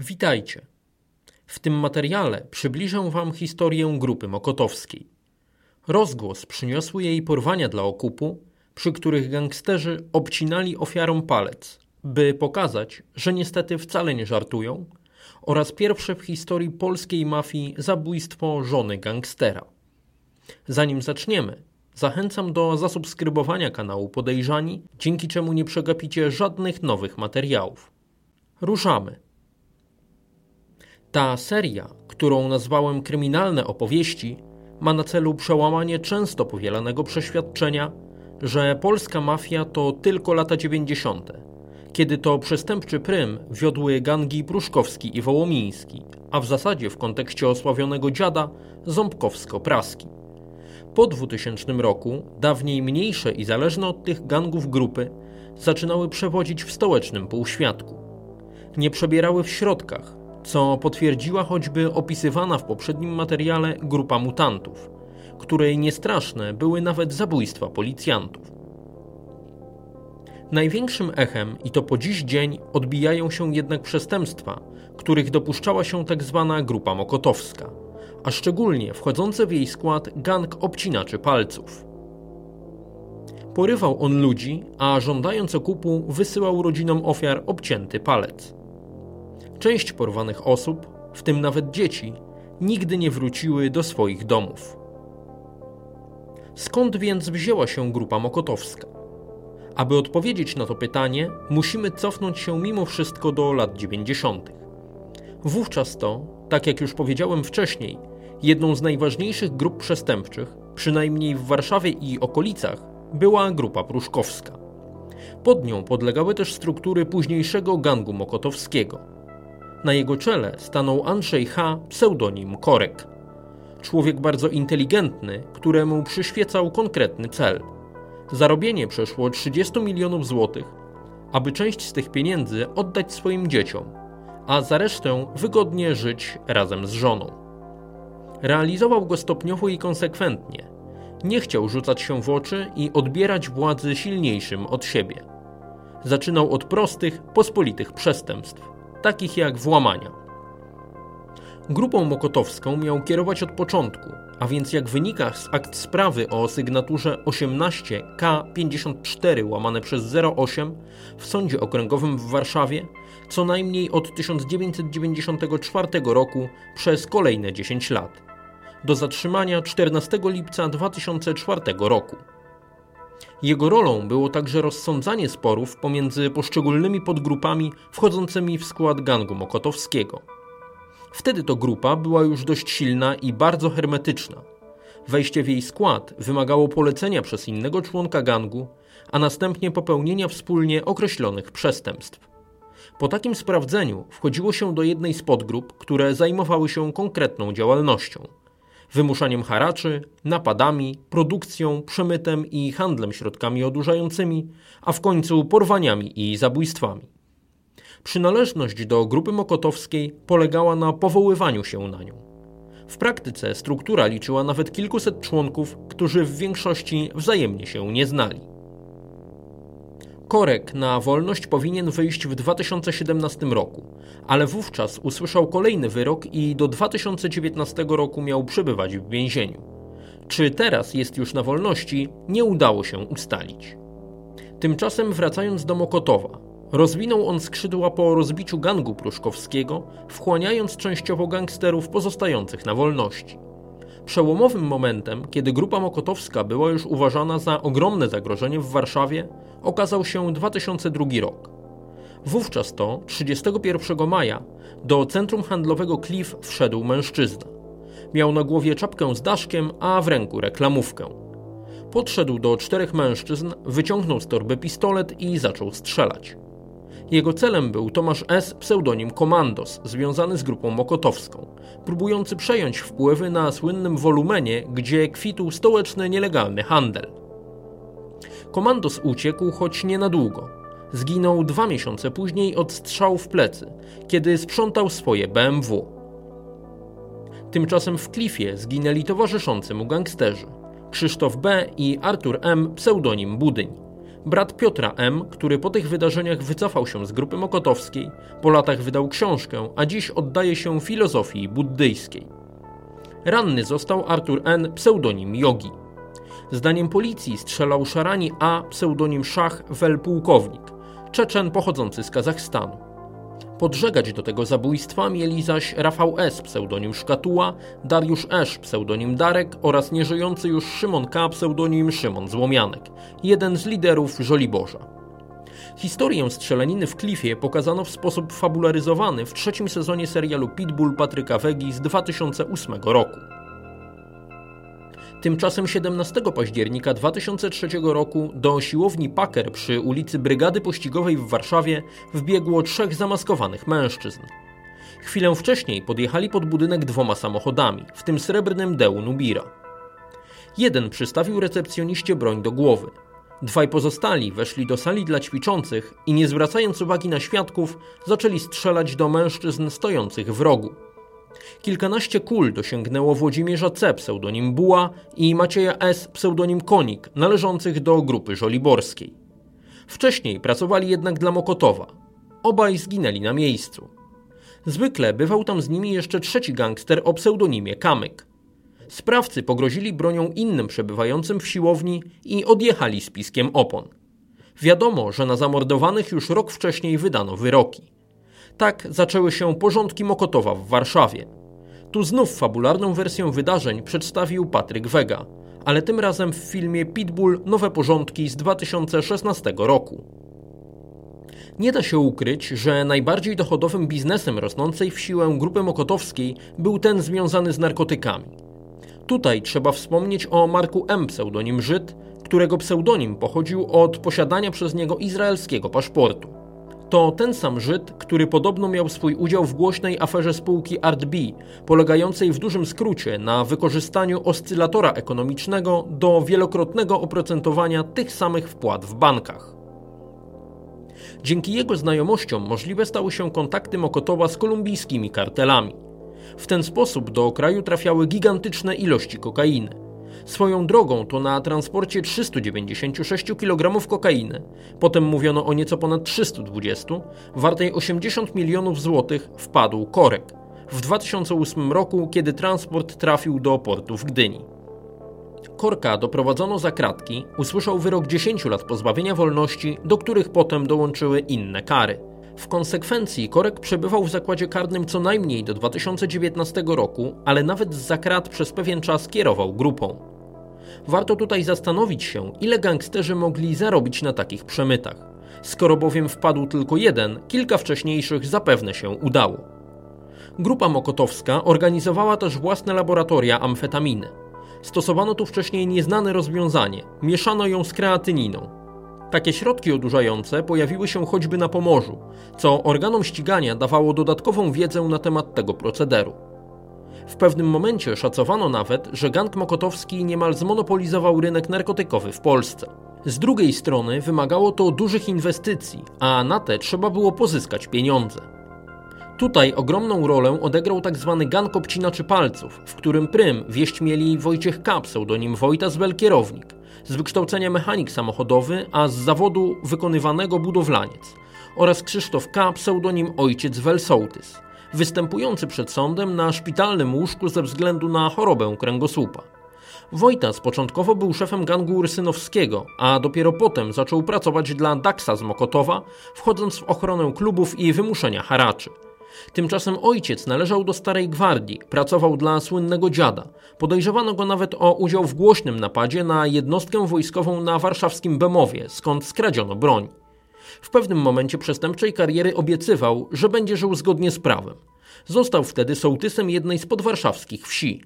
Witajcie. W tym materiale przybliżę Wam historię grupy mokotowskiej. Rozgłos przyniosły jej porwania dla okupu, przy których gangsterzy obcinali ofiarom palec, by pokazać, że niestety wcale nie żartują, oraz pierwsze w historii polskiej mafii zabójstwo żony gangstera. Zanim zaczniemy, zachęcam do zasubskrybowania kanału Podejrzani, dzięki czemu nie przegapicie żadnych nowych materiałów. Ruszamy. Ta seria, którą nazwałem Kryminalne opowieści, ma na celu przełamanie często powielanego przeświadczenia, że polska mafia to tylko lata 90., kiedy to przestępczy prym wiodły gangi Pruszkowski i Wołomiński, a w zasadzie w kontekście osławionego dziada Ząbkowsko-Praski. Po 2000 roku dawniej mniejsze i zależne od tych gangów grupy zaczynały przewodzić w stołecznym półświatku. Nie przebierały w środkach, co potwierdziła choćby opisywana w poprzednim materiale grupa mutantów, której niestraszne były nawet zabójstwa policjantów. Największym echem, i to po dziś dzień, odbijają się jednak przestępstwa, których dopuszczała się tzw. Tak grupa mokotowska, a szczególnie wchodzące w jej skład gang obcinaczy palców. Porywał on ludzi, a żądając okupu wysyłał rodzinom ofiar obcięty palec. Część porwanych osób, w tym nawet dzieci, nigdy nie wróciły do swoich domów. Skąd więc wzięła się grupa mokotowska? Aby odpowiedzieć na to pytanie, musimy cofnąć się mimo wszystko do lat 90. Wówczas to, tak jak już powiedziałem wcześniej, jedną z najważniejszych grup przestępczych, przynajmniej w Warszawie i okolicach, była grupa pruszkowska. Pod nią podlegały też struktury późniejszego gangu mokotowskiego – na jego czele stanął Andrzej H., pseudonim Korek. Człowiek bardzo inteligentny, któremu przyświecał konkretny cel. Zarobienie przeszło 30 milionów złotych, aby część z tych pieniędzy oddać swoim dzieciom, a za resztę wygodnie żyć razem z żoną. Realizował go stopniowo i konsekwentnie. Nie chciał rzucać się w oczy i odbierać władzy silniejszym od siebie. Zaczynał od prostych, pospolitych przestępstw takich jak włamania. Grupą mokotowską miał kierować od początku, a więc jak wynika z akt sprawy o sygnaturze 18K54 łamane przez 08 w Sądzie Okręgowym w Warszawie, co najmniej od 1994 roku przez kolejne 10 lat. Do zatrzymania 14 lipca 2004 roku. Jego rolą było także rozsądzanie sporów pomiędzy poszczególnymi podgrupami wchodzącymi w skład gangu mokotowskiego. Wtedy to grupa była już dość silna i bardzo hermetyczna. Wejście w jej skład wymagało polecenia przez innego członka gangu, a następnie popełnienia wspólnie określonych przestępstw. Po takim sprawdzeniu wchodziło się do jednej z podgrup, które zajmowały się konkretną działalnością – wymuszaniem haraczy, napadami, produkcją, przemytem i handlem środkami odurzającymi, a w końcu porwaniami i zabójstwami. Przynależność do grupy mokotowskiej polegała na powoływaniu się na nią. W praktyce struktura liczyła nawet kilkuset członków, którzy w większości wzajemnie się nie znali. Korek na wolność powinien wyjść w 2017 roku, ale wówczas usłyszał kolejny wyrok i do 2019 roku miał przebywać w więzieniu. Czy teraz jest już na wolności, nie udało się ustalić. Tymczasem wracając do Mokotowa, rozwinął on skrzydła po rozbiciu gangu pruszkowskiego, wchłaniając częściowo gangsterów pozostających na wolności. Przełomowym momentem, kiedy grupa mokotowska była już uważana za ogromne zagrożenie w Warszawie, okazał się 2002 rok. Wówczas to, 31 maja, do centrum handlowego Cliff wszedł mężczyzna. Miał na głowie czapkę z daszkiem, a w ręku reklamówkę. Podszedł do czterech mężczyzn, wyciągnął z torby pistolet i zaczął strzelać. Jego celem był Tomasz S., pseudonim Komandos, związany z grupą mokotowską, próbujący przejąć wpływy na słynnym wolumenie, gdzie kwitł stołeczny nielegalny handel. Komandos uciekł, choć nie na długo. Zginął dwa miesiące później od strzału w plecy, kiedy sprzątał swoje BMW. Tymczasem w Klifie zginęli towarzyszący mu gangsterzy Krzysztof B. i Artur M. pseudonim Budyń. Brat Piotra M., który po tych wydarzeniach wycofał się z grupy mokotowskiej, po latach wydał książkę, a dziś oddaje się filozofii buddyjskiej. Ranny został Artur N., pseudonim Yogi. Zdaniem policji strzelał Szarani A, pseudonim Szach Wel Pułkownik, Czeczen pochodzący z Kazachstanu. Podżegać do tego zabójstwa mieli zaś Rafał S., pseudonim Szkatuła, Dariusz Esz, pseudonim Darek oraz nieżyjący już Szymon K., pseudonim Szymon Złomianek, jeden z liderów Żoliborza. Historię strzelaniny w Klifie pokazano w sposób fabularyzowany w trzecim sezonie serialu Pitbull Patryka Wegi z 2008 roku. Tymczasem 17 października 2003 roku do siłowni Packer przy ulicy Brygady Pościgowej w Warszawie wbiegło trzech zamaskowanych mężczyzn. Chwilę wcześniej podjechali pod budynek dwoma samochodami, w tym srebrnym Deu Nubira. Jeden przystawił recepcjoniście broń do głowy. Dwaj pozostali weszli do sali dla ćwiczących i nie zwracając uwagi na świadków, zaczęli strzelać do mężczyzn stojących w rogu. Kilkanaście kul dosięgnęło Włodzimierza C. pseudonim Buła i Macieja S. pseudonim Konik, należących do grupy żoliborskiej. Wcześniej pracowali jednak dla Mokotowa. Obaj zginęli na miejscu. Zwykle bywał tam z nimi jeszcze trzeci gangster o pseudonimie Kamyk. Sprawcy pogrozili bronią innym przebywającym w siłowni i odjechali z piskiem opon. Wiadomo, że na zamordowanych już rok wcześniej wydano wyroki. Tak zaczęły się porządki Mokotowa w Warszawie. Tu znów fabularną wersję wydarzeń przedstawił Patryk Wega, ale tym razem w filmie Pitbull Nowe Porządki z 2016 roku. Nie da się ukryć, że najbardziej dochodowym biznesem rosnącej w siłę grupy mokotowskiej był ten związany z narkotykami. Tutaj trzeba wspomnieć o Marku M. pseudonim Żyd, którego pseudonim pochodził od posiadania przez niego izraelskiego paszportu. To ten sam Żyd, który podobno miał swój udział w głośnej aferze spółki ArtB, polegającej w dużym skrócie na wykorzystaniu oscylatora ekonomicznego do wielokrotnego oprocentowania tych samych wpłat w bankach. Dzięki jego znajomościom możliwe stały się kontakty Mokotowa z kolumbijskimi kartelami. W ten sposób do kraju trafiały gigantyczne ilości kokainy. Swoją drogą to na transporcie 396 kg kokainy, potem mówiono o nieco ponad 320, wartej 80 milionów złotych, wpadł korek w 2008 roku, kiedy transport trafił do portu w Gdyni. Korka doprowadzono za kratki, usłyszał wyrok 10 lat pozbawienia wolności, do których potem dołączyły inne kary. W konsekwencji Korek przebywał w zakładzie karnym co najmniej do 2019 roku, ale nawet z zakrat przez pewien czas kierował grupą. Warto tutaj zastanowić się, ile gangsterzy mogli zarobić na takich przemytach. Skoro bowiem wpadł tylko jeden, kilka wcześniejszych zapewne się udało. Grupa Mokotowska organizowała też własne laboratoria amfetaminy. Stosowano tu wcześniej nieznane rozwiązanie mieszano ją z kreatyniną. Takie środki odurzające pojawiły się choćby na Pomorzu, co organom ścigania dawało dodatkową wiedzę na temat tego procederu. W pewnym momencie szacowano nawet, że gang mokotowski niemal zmonopolizował rynek narkotykowy w Polsce. Z drugiej strony wymagało to dużych inwestycji, a na te trzeba było pozyskać pieniądze. Tutaj ogromną rolę odegrał tzw. Tak gang obcinaczy palców, w którym prym wieść mieli Wojciech K. pseudonim Wojta Zwelkierownik, z wykształcenia mechanik samochodowy, a z zawodu wykonywanego budowlaniec oraz Krzysztof K. pseudonim Ojciec Welsołtys występujący przed sądem na szpitalnym łóżku ze względu na chorobę kręgosłupa. Wojtas początkowo był szefem gangu Ursynowskiego, a dopiero potem zaczął pracować dla Daxa z Mokotowa, wchodząc w ochronę klubów i wymuszenia haraczy. Tymczasem ojciec należał do Starej Gwardii, pracował dla słynnego dziada. Podejrzewano go nawet o udział w głośnym napadzie na jednostkę wojskową na warszawskim Bemowie, skąd skradziono broń. W pewnym momencie przestępczej kariery obiecywał, że będzie żył zgodnie z prawem. Został wtedy sołtysem jednej z podwarszawskich wsi.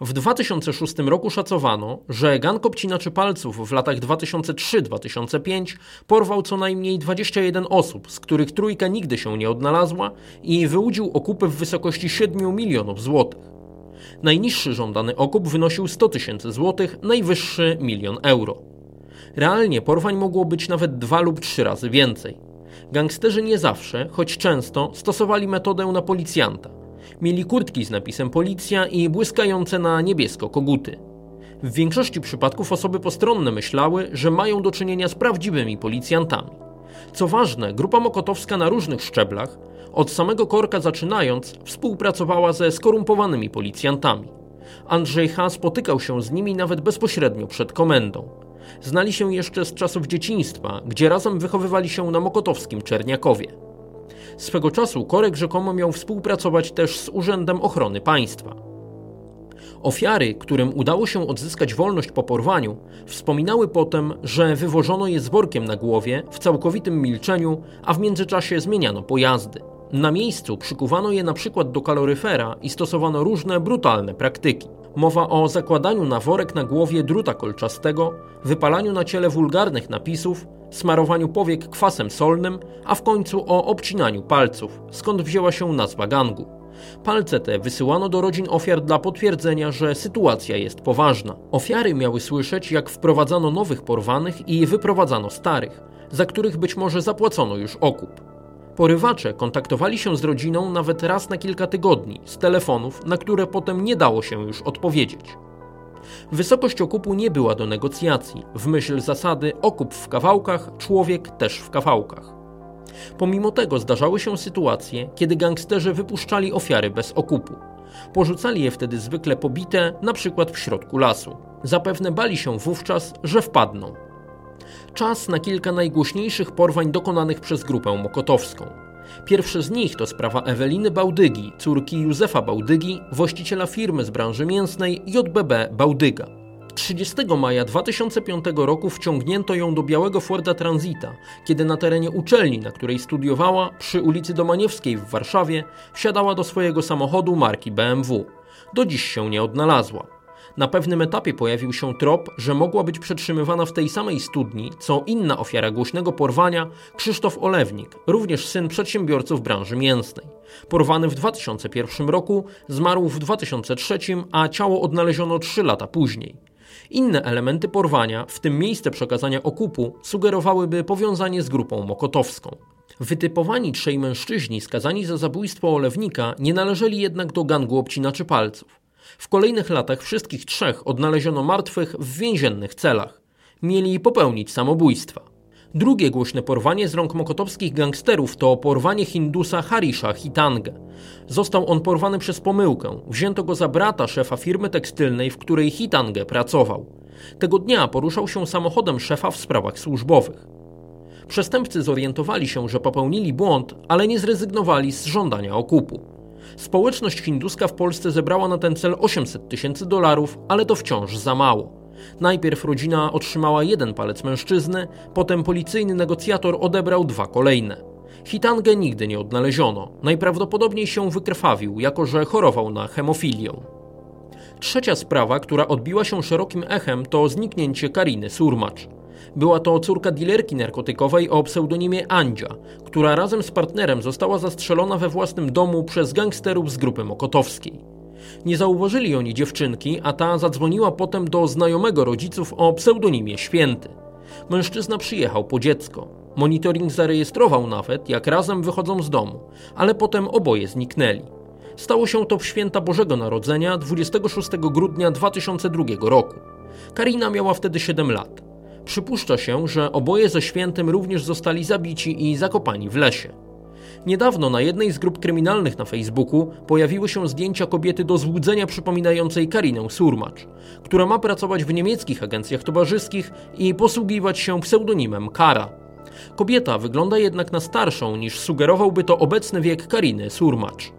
W 2006 roku szacowano, że gang obcinaczy palców w latach 2003-2005 porwał co najmniej 21 osób, z których trójka nigdy się nie odnalazła i wyłudził okupy w wysokości 7 milionów złotych. Najniższy żądany okup wynosił 100 tysięcy złotych, najwyższy milion euro. Realnie porwań mogło być nawet dwa lub trzy razy więcej. Gangsterzy nie zawsze, choć często, stosowali metodę na policjanta. Mieli kurtki z napisem policja i błyskające na niebiesko koguty. W większości przypadków osoby postronne myślały, że mają do czynienia z prawdziwymi policjantami. Co ważne, grupa mokotowska na różnych szczeblach, od samego korka zaczynając, współpracowała ze skorumpowanymi policjantami. Andrzej H. spotykał się z nimi nawet bezpośrednio przed komendą. Znali się jeszcze z czasów dzieciństwa, gdzie razem wychowywali się na mokotowskim Czerniakowie. Swego czasu Korek rzekomo miał współpracować też z Urzędem Ochrony Państwa. Ofiary, którym udało się odzyskać wolność po porwaniu, wspominały potem, że wywożono je z workiem na głowie w całkowitym milczeniu, a w międzyczasie zmieniano pojazdy. Na miejscu przykuwano je na przykład do kaloryfera i stosowano różne brutalne praktyki. Mowa o zakładaniu na worek na głowie druta kolczastego, wypalaniu na ciele wulgarnych napisów, smarowaniu powiek kwasem solnym, a w końcu o obcinaniu palców, skąd wzięła się nazwa gangu. Palce te wysyłano do rodzin ofiar dla potwierdzenia, że sytuacja jest poważna. Ofiary miały słyszeć, jak wprowadzano nowych porwanych i wyprowadzano starych, za których być może zapłacono już okup. Porywacze kontaktowali się z rodziną nawet raz na kilka tygodni z telefonów, na które potem nie dało się już odpowiedzieć. Wysokość okupu nie była do negocjacji, w myśl zasady okup w kawałkach, człowiek też w kawałkach. Pomimo tego zdarzały się sytuacje, kiedy gangsterzy wypuszczali ofiary bez okupu. Porzucali je wtedy zwykle pobite, na przykład w środku lasu. Zapewne bali się wówczas, że wpadną. Czas na kilka najgłośniejszych porwań dokonanych przez grupę mokotowską. Pierwszy z nich to sprawa Eweliny Bałdygi, córki Józefa Bałdygi, właściciela firmy z branży mięsnej JBB Bałdyga. 30 maja 2005 roku wciągnięto ją do Białego Forda Transita, kiedy na terenie uczelni, na której studiowała, przy ulicy Domaniewskiej w Warszawie, wsiadała do swojego samochodu marki BMW. Do dziś się nie odnalazła. Na pewnym etapie pojawił się trop, że mogła być przetrzymywana w tej samej studni, co inna ofiara głośnego porwania, Krzysztof Olewnik, również syn przedsiębiorców branży mięsnej. Porwany w 2001 roku, zmarł w 2003, a ciało odnaleziono 3 lata później. Inne elementy porwania, w tym miejsce przekazania okupu, sugerowałyby powiązanie z grupą mokotowską. Wytypowani trzej mężczyźni skazani za zabójstwo olewnika nie należeli jednak do gangu obcinaczy palców. W kolejnych latach wszystkich trzech odnaleziono martwych w więziennych celach. Mieli popełnić samobójstwa. Drugie głośne porwanie z rąk mokotowskich gangsterów to porwanie Hindusa Harisha Hitangę. Został on porwany przez pomyłkę. Wzięto go za brata szefa firmy tekstylnej, w której Hitangę pracował. Tego dnia poruszał się samochodem szefa w sprawach służbowych. Przestępcy zorientowali się, że popełnili błąd, ale nie zrezygnowali z żądania okupu. Społeczność hinduska w Polsce zebrała na ten cel 800 tysięcy dolarów, ale to wciąż za mało. Najpierw rodzina otrzymała jeden palec mężczyzny, potem policyjny negocjator odebrał dwa kolejne. Hitangę nigdy nie odnaleziono. Najprawdopodobniej się wykrwawił, jako że chorował na hemofilię. Trzecia sprawa, która odbiła się szerokim echem, to zniknięcie Kariny Surmacz. Była to córka dilerki narkotykowej o pseudonimie Andzia, która razem z partnerem została zastrzelona we własnym domu przez gangsterów z grupy mokotowskiej. Nie zauważyli oni dziewczynki, a ta zadzwoniła potem do znajomego rodziców o pseudonimie Święty. Mężczyzna przyjechał po dziecko. Monitoring zarejestrował nawet, jak razem wychodzą z domu, ale potem oboje zniknęli. Stało się to w święta Bożego Narodzenia 26 grudnia 2002 roku. Karina miała wtedy 7 lat. Przypuszcza się, że oboje ze świętym również zostali zabici i zakopani w lesie. Niedawno na jednej z grup kryminalnych na Facebooku pojawiły się zdjęcia kobiety do złudzenia przypominającej Karinę Surmacz, która ma pracować w niemieckich agencjach towarzyskich i posługiwać się pseudonimem Kara. Kobieta wygląda jednak na starszą niż sugerowałby to obecny wiek Kariny Surmacz.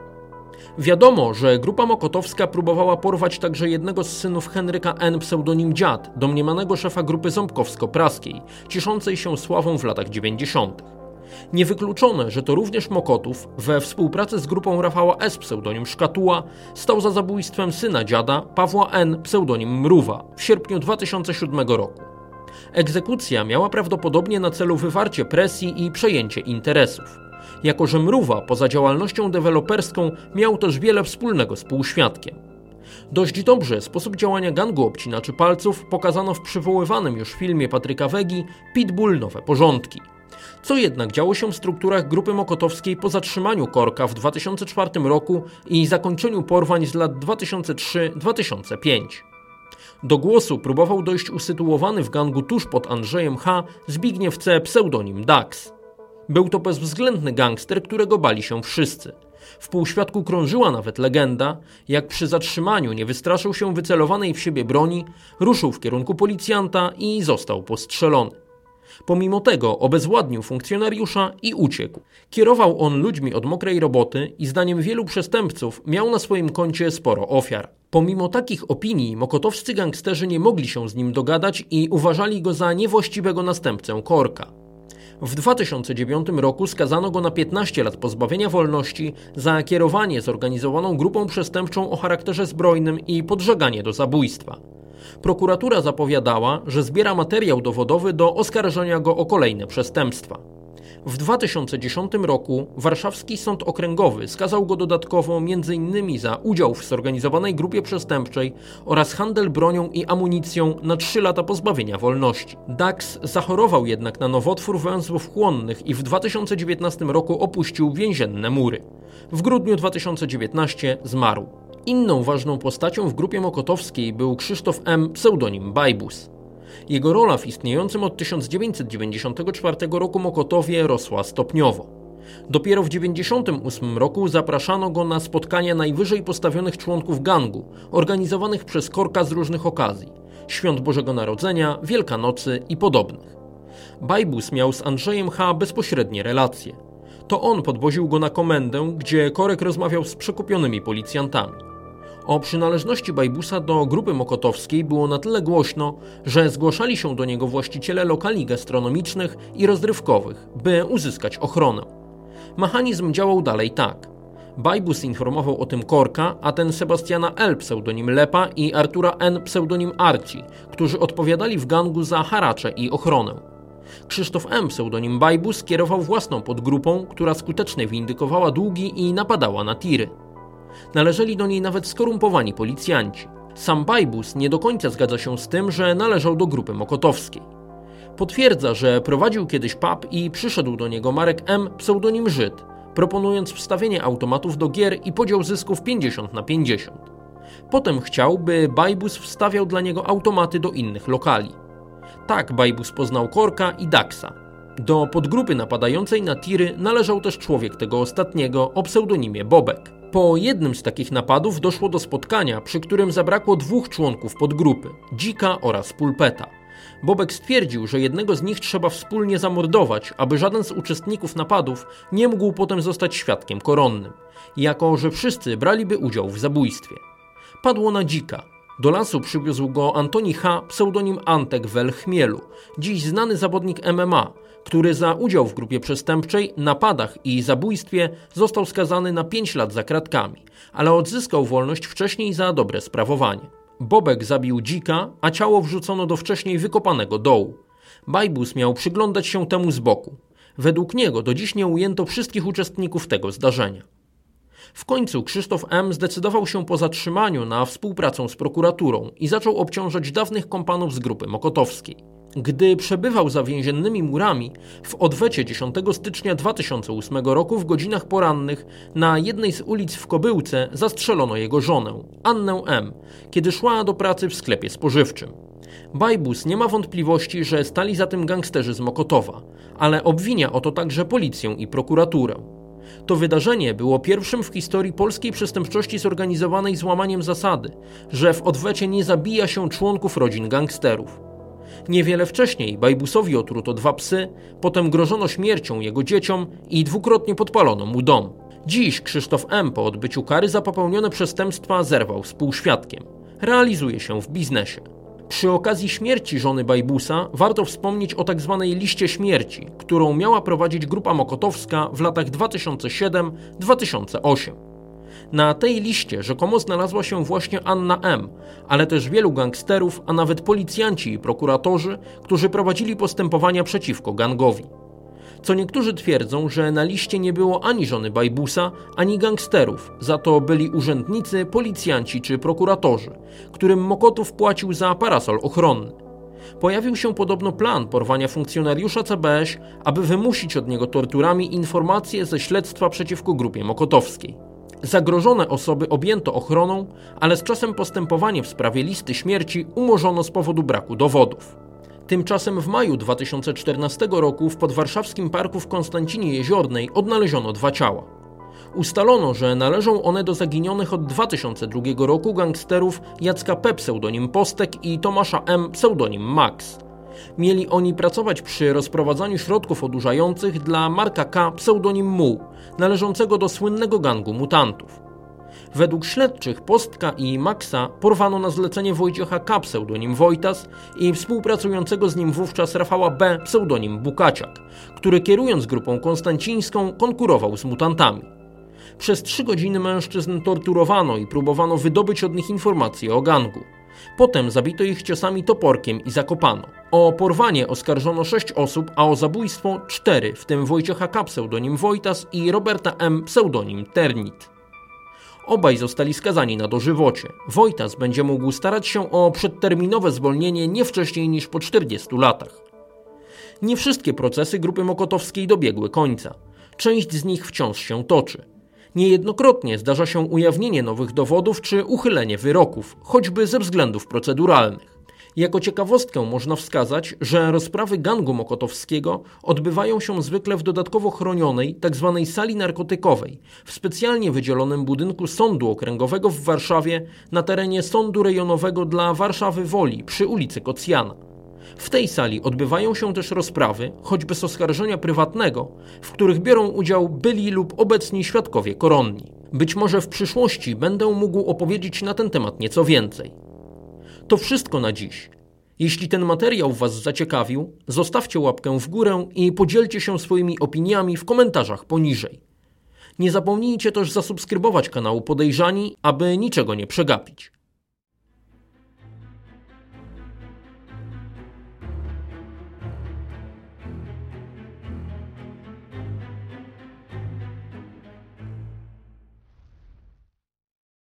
Wiadomo, że grupa mokotowska próbowała porwać także jednego z synów Henryka N. pseudonim Dziad, domniemanego szefa grupy ząbkowsko-praskiej, cieszącej się sławą w latach 90. Niewykluczone, że to również Mokotów, we współpracy z grupą Rafała S. pseudonim Szkatuła, stał za zabójstwem syna dziada Pawła N. pseudonim Mruwa w sierpniu 2007 roku. Egzekucja miała prawdopodobnie na celu wywarcie presji i przejęcie interesów jako że Mruwa poza działalnością deweloperską miał też wiele wspólnego z półświadkiem. Dość dobrze sposób działania gangu obcinaczy palców pokazano w przywoływanym już filmie Patryka Wegi Pitbull Nowe Porządki. Co jednak działo się w strukturach grupy mokotowskiej po zatrzymaniu Korka w 2004 roku i zakończeniu porwań z lat 2003-2005? Do głosu próbował dojść usytuowany w gangu tuż pod Andrzejem H. Zbigniew C. pseudonim Dax. Był to bezwzględny gangster, którego bali się wszyscy. W półświadku krążyła nawet legenda, jak przy zatrzymaniu nie wystraszył się wycelowanej w siebie broni, ruszył w kierunku policjanta i został postrzelony. Pomimo tego obezwładnił funkcjonariusza i uciekł. Kierował on ludźmi od mokrej roboty i zdaniem wielu przestępców miał na swoim koncie sporo ofiar. Pomimo takich opinii mokotowscy gangsterzy nie mogli się z nim dogadać i uważali go za niewłaściwego następcę Korka. W 2009 roku skazano go na 15 lat pozbawienia wolności za kierowanie zorganizowaną grupą przestępczą o charakterze zbrojnym i podżeganie do zabójstwa. Prokuratura zapowiadała, że zbiera materiał dowodowy do oskarżenia go o kolejne przestępstwa. W 2010 roku warszawski sąd okręgowy skazał go dodatkowo m.in. za udział w zorganizowanej grupie przestępczej oraz handel bronią i amunicją na 3 lata pozbawienia wolności. Dax zachorował jednak na nowotwór węzłów chłonnych i w 2019 roku opuścił więzienne mury. W grudniu 2019 zmarł. Inną ważną postacią w grupie mokotowskiej był Krzysztof M., pseudonim Bajbus. Jego rola w istniejącym od 1994 roku Mokotowie rosła stopniowo. Dopiero w 1998 roku zapraszano go na spotkania najwyżej postawionych członków gangu, organizowanych przez Korka z różnych okazji świąt Bożego Narodzenia, Wielkanocy i podobnych. Bajbus miał z Andrzejem H. bezpośrednie relacje. To on podwoził go na komendę, gdzie Korek rozmawiał z przekupionymi policjantami. O przynależności Bajbusa do grupy mokotowskiej było na tyle głośno, że zgłaszali się do niego właściciele lokali gastronomicznych i rozrywkowych, by uzyskać ochronę. Mechanizm działał dalej tak. Bajbus informował o tym Korka, a ten Sebastiana L. pseudonim Lepa i Artura N. pseudonim Arci, którzy odpowiadali w gangu za haracze i ochronę. Krzysztof M. pseudonim Bajbus kierował własną podgrupą, która skutecznie windykowała długi i napadała na tiry. Należeli do niej nawet skorumpowani policjanci. Sam Bajbus nie do końca zgadza się z tym, że należał do grupy mokotowskiej. Potwierdza, że prowadził kiedyś pub i przyszedł do niego Marek M. pseudonim Żyd, proponując wstawienie automatów do gier i podział zysków 50 na 50. Potem chciał, by Bajbus wstawiał dla niego automaty do innych lokali. Tak Bajbus poznał Korka i Daxa. Do podgrupy napadającej na tiry należał też człowiek tego ostatniego o pseudonimie Bobek. Po jednym z takich napadów doszło do spotkania, przy którym zabrakło dwóch członków podgrupy Dzika oraz Pulpeta. Bobek stwierdził, że jednego z nich trzeba wspólnie zamordować, aby żaden z uczestników napadów nie mógł potem zostać świadkiem koronnym, jako że wszyscy braliby udział w zabójstwie. Padło na dzika. Do lasu przywiózł go Antoni H., pseudonim Antek Wel Chmielu, dziś znany zawodnik MMA, który za udział w grupie przestępczej, napadach i zabójstwie został skazany na 5 lat za kratkami, ale odzyskał wolność wcześniej za dobre sprawowanie. Bobek zabił dzika, a ciało wrzucono do wcześniej wykopanego dołu. Bajbus miał przyglądać się temu z boku. Według niego do dziś nie ujęto wszystkich uczestników tego zdarzenia. W końcu Krzysztof M. zdecydował się po zatrzymaniu na współpracę z prokuraturą i zaczął obciążać dawnych kompanów z grupy mokotowskiej. Gdy przebywał za więziennymi murami, w odwecie 10 stycznia 2008 roku w godzinach porannych na jednej z ulic w Kobyłce zastrzelono jego żonę, Annę M., kiedy szła do pracy w sklepie spożywczym. Bajbus nie ma wątpliwości, że stali za tym gangsterzy z Mokotowa, ale obwinia o to także policję i prokuraturę. To wydarzenie było pierwszym w historii polskiej przestępczości zorganizowanej złamaniem zasady, że w odwecie nie zabija się członków rodzin gangsterów. Niewiele wcześniej Bajbusowi otruto dwa psy, potem grożono śmiercią jego dzieciom i dwukrotnie podpalono mu dom. Dziś Krzysztof M. po odbyciu kary za popełnione przestępstwa zerwał z. Realizuje się w biznesie. Przy okazji śmierci żony Bajbusa warto wspomnieć o tzw. Tak liście śmierci, którą miała prowadzić grupa mokotowska w latach 2007-2008. Na tej liście rzekomo znalazła się właśnie Anna M., ale też wielu gangsterów, a nawet policjanci i prokuratorzy, którzy prowadzili postępowania przeciwko gangowi. Co niektórzy twierdzą, że na liście nie było ani żony Bajbusa, ani gangsterów, za to byli urzędnicy, policjanci czy prokuratorzy, którym Mokotów płacił za parasol ochronny. Pojawił się podobno plan porwania funkcjonariusza CBŚ, aby wymusić od niego torturami informacje ze śledztwa przeciwko grupie mokotowskiej. Zagrożone osoby objęto ochroną, ale z czasem postępowanie w sprawie listy śmierci umorzono z powodu braku dowodów. Tymczasem w maju 2014 roku w podwarszawskim parku w Konstancinie Jeziornej odnaleziono dwa ciała. Ustalono, że należą one do zaginionych od 2002 roku gangsterów Jacka P. pseudonim Postek i Tomasza M. pseudonim Max. Mieli oni pracować przy rozprowadzaniu środków odurzających dla Marka K. pseudonim Muł, należącego do słynnego gangu mutantów. Według śledczych Postka i Maxa porwano na zlecenie Wojciecha K. pseudonim Wojtas i współpracującego z nim wówczas Rafała B. pseudonim Bukaciak, który kierując grupą konstancińską konkurował z mutantami. Przez trzy godziny mężczyzn torturowano i próbowano wydobyć od nich informacje o gangu. Potem zabito ich ciosami toporkiem i zakopano. O porwanie oskarżono sześć osób, a o zabójstwo cztery, w tym Wojciecha K. pseudonim Wojtas i Roberta M. pseudonim Ternit. Obaj zostali skazani na dożywocie. Wojtas będzie mógł starać się o przedterminowe zwolnienie nie wcześniej niż po 40 latach. Nie wszystkie procesy grupy Mokotowskiej dobiegły końca. Część z nich wciąż się toczy. Niejednokrotnie zdarza się ujawnienie nowych dowodów czy uchylenie wyroków, choćby ze względów proceduralnych. Jako ciekawostkę można wskazać, że rozprawy gangu mokotowskiego odbywają się zwykle w dodatkowo chronionej tzw. Tak sali narkotykowej w specjalnie wydzielonym budynku Sądu Okręgowego w Warszawie na terenie Sądu Rejonowego dla Warszawy Woli przy ulicy Kocjana. W tej sali odbywają się też rozprawy, choć bez oskarżenia prywatnego, w których biorą udział byli lub obecni świadkowie koronni. Być może w przyszłości będę mógł opowiedzieć na ten temat nieco więcej. To wszystko na dziś. Jeśli ten materiał Was zaciekawił, zostawcie łapkę w górę i podzielcie się swoimi opiniami w komentarzach poniżej. Nie zapomnijcie też zasubskrybować kanału Podejrzani, aby niczego nie przegapić.